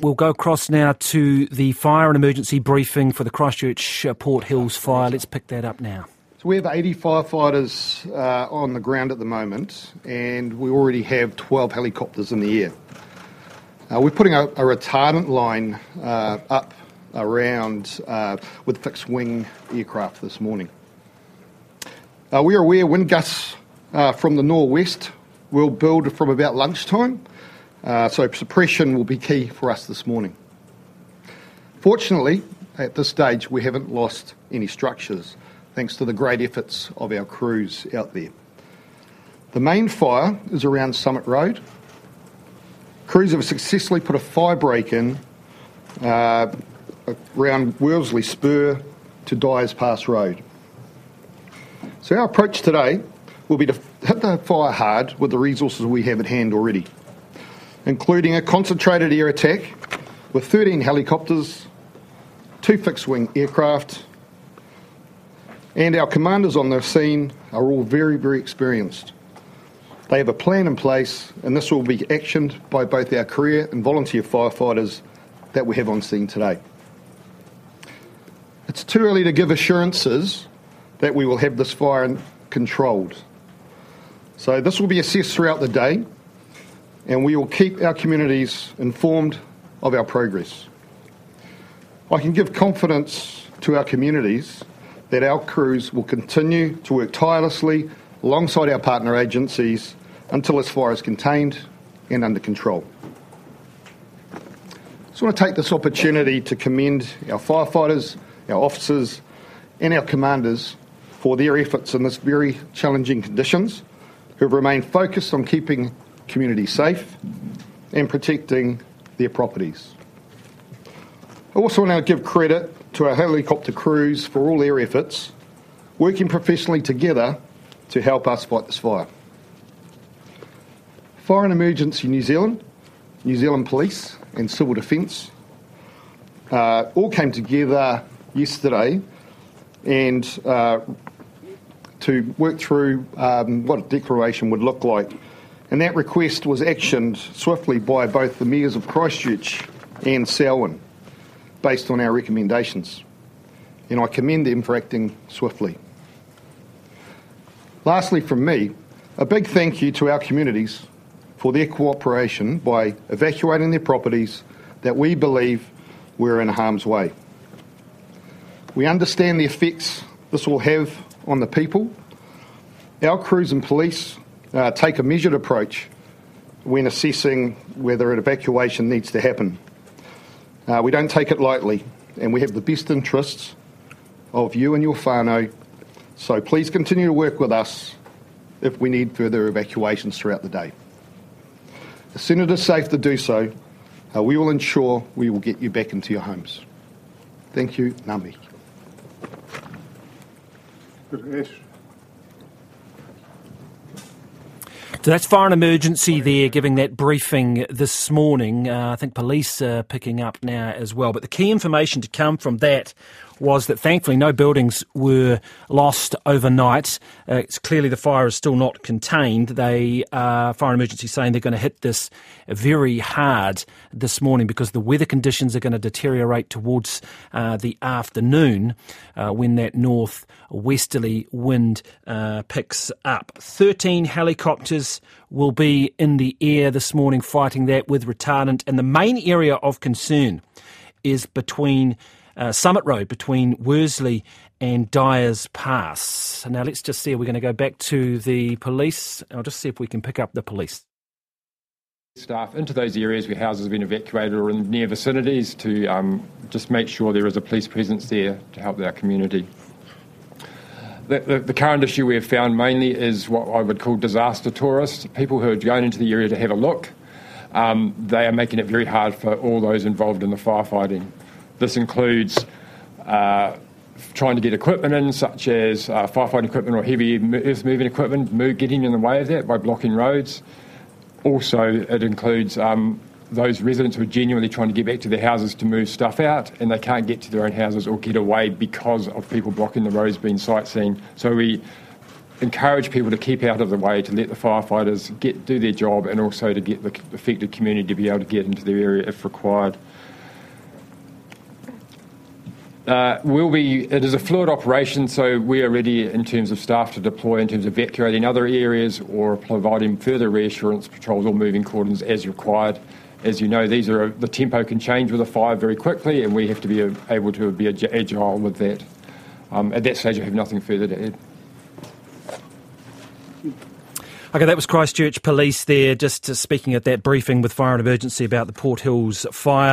We'll go across now to the fire and emergency briefing for the Christchurch uh, Port Hills fire. Let's pick that up now. So we have 80 firefighters uh, on the ground at the moment, and we already have 12 helicopters in the air. Uh, we're putting a, a retardant line uh, up around uh, with fixed wing aircraft this morning. We are aware wind gusts from the northwest will build from about lunchtime, suppression will be key for us this morning. Fortunately, at this stage, we haven't lost any structures thanks to the great efforts of our crews out there. The main fire is around Summit Road. Crews have successfully put a fire break in uh, around Worsley Spur to Dyers Pass Road. So, our approach today will be to hit the fire hard with the resources we have at hand already, including a concentrated air attack with 13 helicopters, two fixed wing aircraft, and our commanders on the scene are all very, very experienced. They have a plan in place, and this will be actioned by both our career and volunteer firefighters that we have on scene today. It's too early to give assurances that we will have this fire controlled. So, this will be assessed throughout the day, and we will keep our communities informed of our progress. I can give confidence to our communities that our crews will continue to work tirelessly alongside our partner agencies until this fire is contained and under control. I just want to take this opportunity to commend our firefighters, our officers, and our commanders for their efforts in this very challenging conditions, who have remained focused on keeping communities safe and protecting their properties. I also want to give credit to our helicopter crews for all their efforts, working professionally together to help us fight this fire. Fire and Emergency New Zealand, New Zealand Police, and Civil Defence uh, all came together yesterday and uh, to work through um, what a declaration would look like. And that request was actioned swiftly by both the mayors of Christchurch and Selwyn based on our recommendations. And I commend them for acting swiftly. Lastly, from me, a big thank you to our communities for their cooperation by evacuating their properties that we believe were in harm's way. We understand the effects this will have on the people. Our crews and police uh, take a measured approach when assessing whether an evacuation needs to happen. Uh, we don't take it lightly, and we have the best interests of you and your whānau. So please continue to work with us if we need further evacuations throughout the day. As soon as it is safe to do so, uh, we will ensure we will get you back into your homes. Thank you, Nami. So that's fire and emergency there giving that briefing this morning. Uh, I think police are picking up now as well. But the key information to come from that was that thankfully no buildings were lost overnight. Uh, it's clearly the fire is still not contained. They uh, fire emergency saying they're going to hit this very hard this morning because the weather conditions are going to deteriorate towards uh, the afternoon uh, when that north westerly wind uh, picks up. Thirteen helicopters will be in the air this morning fighting that with retardant, and the main area of concern is between uh, Summit Road between Worsley and Dyers Pass. Now let's just see. We're going to go back to the police. I'll just see if we can pick up the police. Staff into those areas where houses have been evacuated or in near vicinities to um, just make sure there is a police presence there to help our community. The, the, the, current issue we have found mainly is what I would call disaster tourists, people who are going into the area to have a look. Um, they are making it very hard for all those involved in the firefighting. This includes uh, trying to get equipment in, such as uh, firefighting equipment or heavy earth moving equipment, getting in the way of that by blocking roads. Also, it includes um, those residents who are genuinely trying to get back to their houses to move stuff out and they can't get to their own houses or get away because of people blocking the roads being sightseeing. So we encourage people to keep out of the way, to let the firefighters get do their job, and also to get the affected community to be able to get into their area if required. Uh, will be it is a fluid operation, so we are ready in terms of staff to deploy in terms of evacuating other areas or providing further reassurance patrols or moving cordons as required. As you know, these are the tempo can change with a fire very quickly, and we have to be able to be agile with that. Um, at that stage, I have nothing further to add. Okay, that was Christchurch Police there, just speaking at that briefing with Fire and Emergency about the Port Hills fire.